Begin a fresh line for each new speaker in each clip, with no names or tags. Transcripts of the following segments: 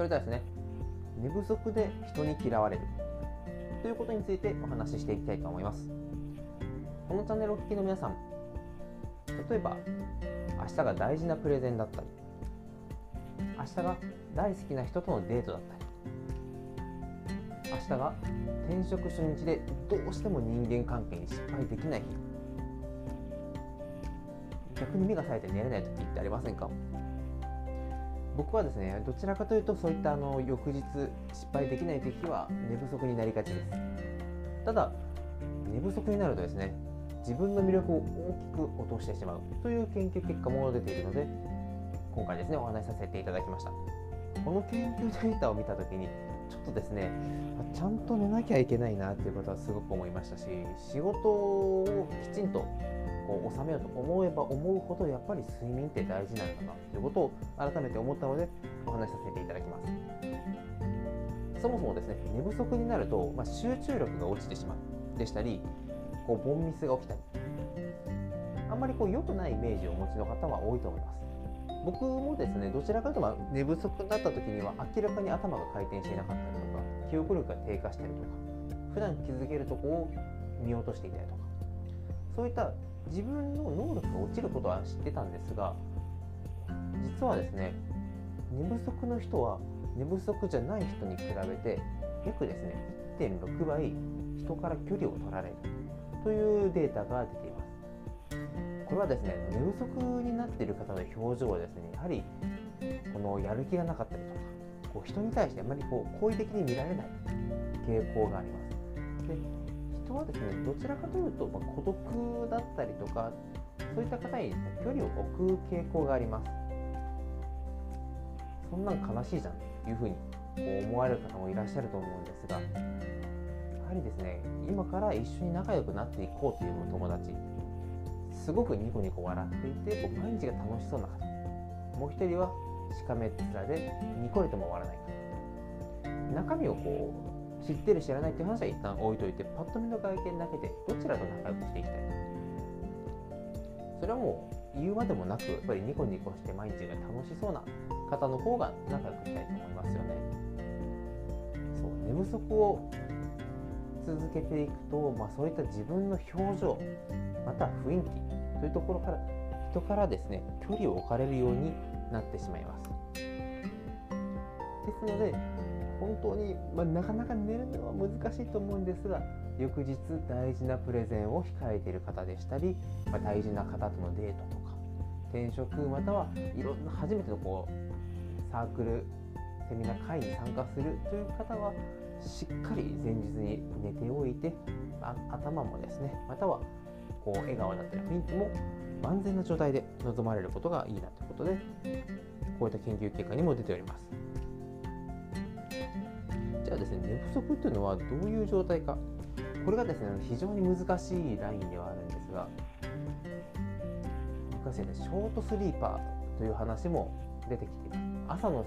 それではですね寝不足で人に嫌われる。ということについてお話ししていきたいと思います。このチャンネルをお聞きの皆さん例えば明日が大事なプレゼンだったり明日が大好きな人とのデートだったり明日が転職初日でどうしても人間関係に失敗できない日逆に目が冴えて寝れない時ってありませんか？僕はですねどちらかというとそういったあの翌日失敗できない時は寝不足になりがちです。ただ寝不足になるとですね自分の魅力を大きく落としてしまうという研究結果も出ているので今回ですねお話しさせていただきました。この研究データを見た時にちょっとですねちゃんと寝なきゃいけないなっていうことはすごく思いましたし仕事をきちんとこう収めようと思えば思うほどやっぱり睡眠って大事なんだなということを改めて思ったのでお話しさせていただきます。そもそもですね寝不足になると、まあ、集中力が落ちてしまう。でしたりこうボンミスが起きたり。あんまりこう良くないイメージをお持ちの方は多いと思います。僕もですねどちらかというと寝不足だった時には明らかに頭が回転していなかったりとか記憶力が低下したりとか普段気づけるとこを見落としていたりとかそういった自分の能力が落ちることは知ってたんですが実はですね寝不足の人は寝不足じゃない人に比べて約ですね1.6倍人から距離を取られるというデータが出ています。これはですね寝不足になっている方の表情はですねやはりこのやる気がなかったりとかこう人に対してあまりこう好意的に見られない傾向があります。で人はですねどちらかというと、まあ、孤独だったりとかそういった方に距離を置く傾向があります。そんなん悲しいじゃんというふうにこう思われる方もいらっしゃると思うんですがやはりですね今から一緒に仲良くなっていこうという友達すごくニコニコ笑っていてこう毎日が楽しそうな方もう一人はしかめっ面でニコリとも笑わない方中身をこう知ってる知らないっていう話は一旦置いといてパッと見の外見だけでどちらと仲良くしていきたいそれはもう言うまでもなくやっぱりニコニコして毎日が楽しそうな方の方が仲良くしたいと思いますよね。そう寝不足を続けていくと、まあ、そういった自分の表情また雰囲気というところから人からですね距離を置かれるようになってしまいます。ですので本当に、まあ、なかなか寝るのは難しいと思うんですが翌日大事なプレゼンを控えている方でしたり、まあ、大事な方とのデートとか転職またはいろんな初めてのこうサークルセミナー会に参加するという方はしっかり前日に寝ておいてあ頭もですねまたはこう笑顔だったり雰囲気も万全な状態で臨まれることがいいなということでこういった研究結果にも出ております。ですね寝不足っていうのはどういう状態か。これがですね非常に難しいラインではあるんですが。昔ねショートスリーパーという話も出てきています。朝の、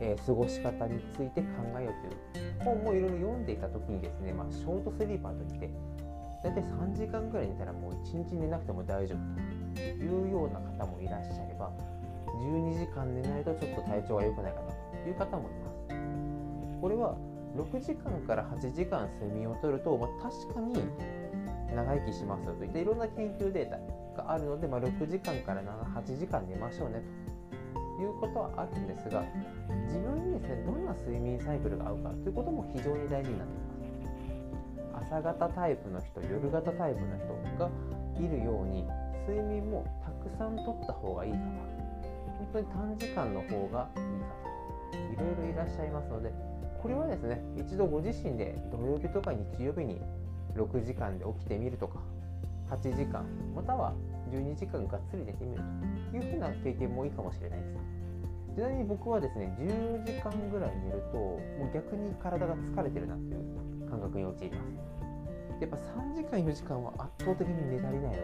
えー、過ごし方について考えようという本もいろいろ読んでいた時にですね、まあ、ショートスリーパーといって大体3時間ぐらい寝たらもう1日寝なくても大丈夫というような方もいらっしゃれば12時間寝ないとちょっと体調が良くないかなという方もいます。これは6時間から8時間睡眠をとると、まあ、確かに長生きしますよと。いったいろんな研究データがあるので、まあ、6時間から7 8時間寝ましょうねと。いうことはあるんですが自分にですねどんな睡眠サイクルが合うかということも非常に大事になってきます。朝型タイプの人夜型タイプの人がいるように睡眠もたくさんとった方がいい方本当に短時間の方がいい方いろいろいらっしゃいますのでこれはですね一度ご自身で土曜日とか日曜日に6時間で起きてみるとか8時間または12時間がっつり寝てみるというふうな経験もいいかもしれないです。ちなみに僕はですね10時間ぐらい寝るともう逆に体が疲れてるなっていう感覚に陥ります。やっぱ3時間4時間は圧倒的に寝足りないのでや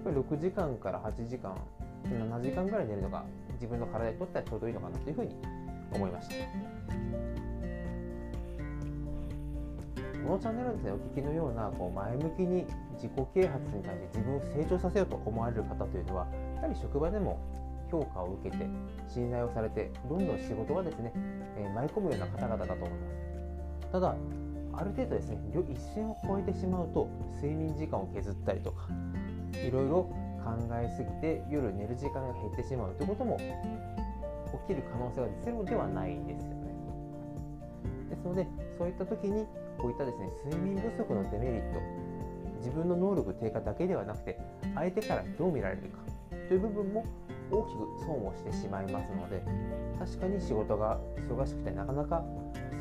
っぱり6時間から8時間7時間ぐらい寝るのが自分の体にとってはちょうどいいのかなというふうに思いました。このチャンネルはですねお聞きのようなこう前向きに自己啓発に対して自分を成長させようと思われる方というのはやはり職場でも評価を受けて信頼をされてどんどん仕事がですね、え、舞い込むような方々だと思います。ただある程度ですね一線を越えてしまうと睡眠時間を削ったりとかいろいろ考えすぎて夜寝る時間が減ってしまうということも起きる可能性がゼロではないですよね。のでそういった時にこういったですね睡眠不足のデメリット自分の能力低下だけではなくて相手からどう見られるかという部分も大きく損をしてしまいますので確かに仕事が忙しくてなかなか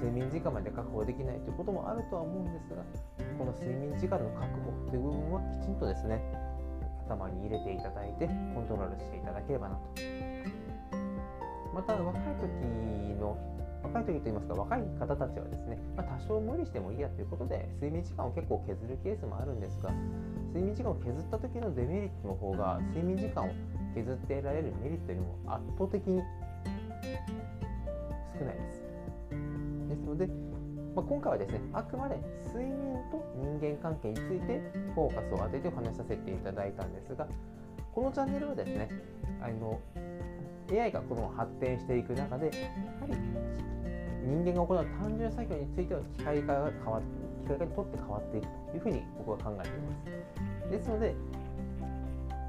睡眠時間まで確保できないということもあるとは思うんですがこの睡眠時間の確保という部分はきちんとですね頭に入れていただいてコントロールしていただければなと。また若い時の若い時といいますか若い方たちはですね、まあ、多少無理してもいいやということで睡眠時間を結構削るケースもあるんですが睡眠時間を削った時のデメリットの方が睡眠時間を削って得られるメリットよりも圧倒的に少ないです。ですので、まあ、今回はですねあくまで睡眠と人間関係についてフォーカスを当ててお話しさせていただいたんですがこのチャンネルはですねあの AI がこの発展していく中でやはり人間が行う単純作業については機械化が変わって機械化にとって変わっていくというふうに僕は考えています。ですので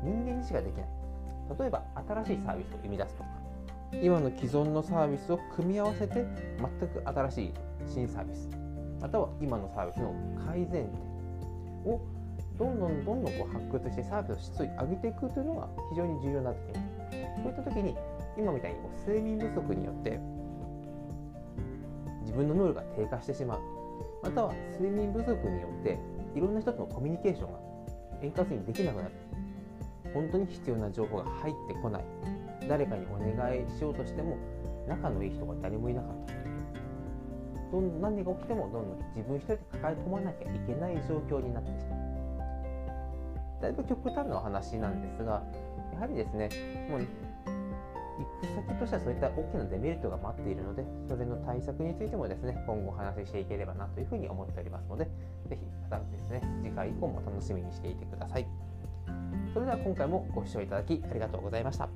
人間にしかできない。例えば新しいサービスを生み出すと。か今の既存のサービスを組み合わせて全く新しい新サービス。または今のサービスの改善点をどんどんどんどんこう発掘してサービスの質を上げていくというのが非常に重要になってきます。こういった時に今みたいにこう睡眠不足によって自分の能力が低下してしまう。または睡眠不足によっていろんな人とのコミュニケーションが円滑にできなくなる。本当に必要な情報が入ってこない。誰かにお願いしようとしても仲のいい人が誰もいなかった。どん何が起きてもどんどん自分一人で抱え込まなきゃいけない状況になってしまうだいぶ極端なお話なんですがやはりですねもう先としてはそういった大きなデメリットが待っているのでそれの対策についてもですね今後お話ししていければなというふうに思っておりますので是非またですね次回以降も楽しみにしていてください。それでは今回もご視聴いただきありがとうございました。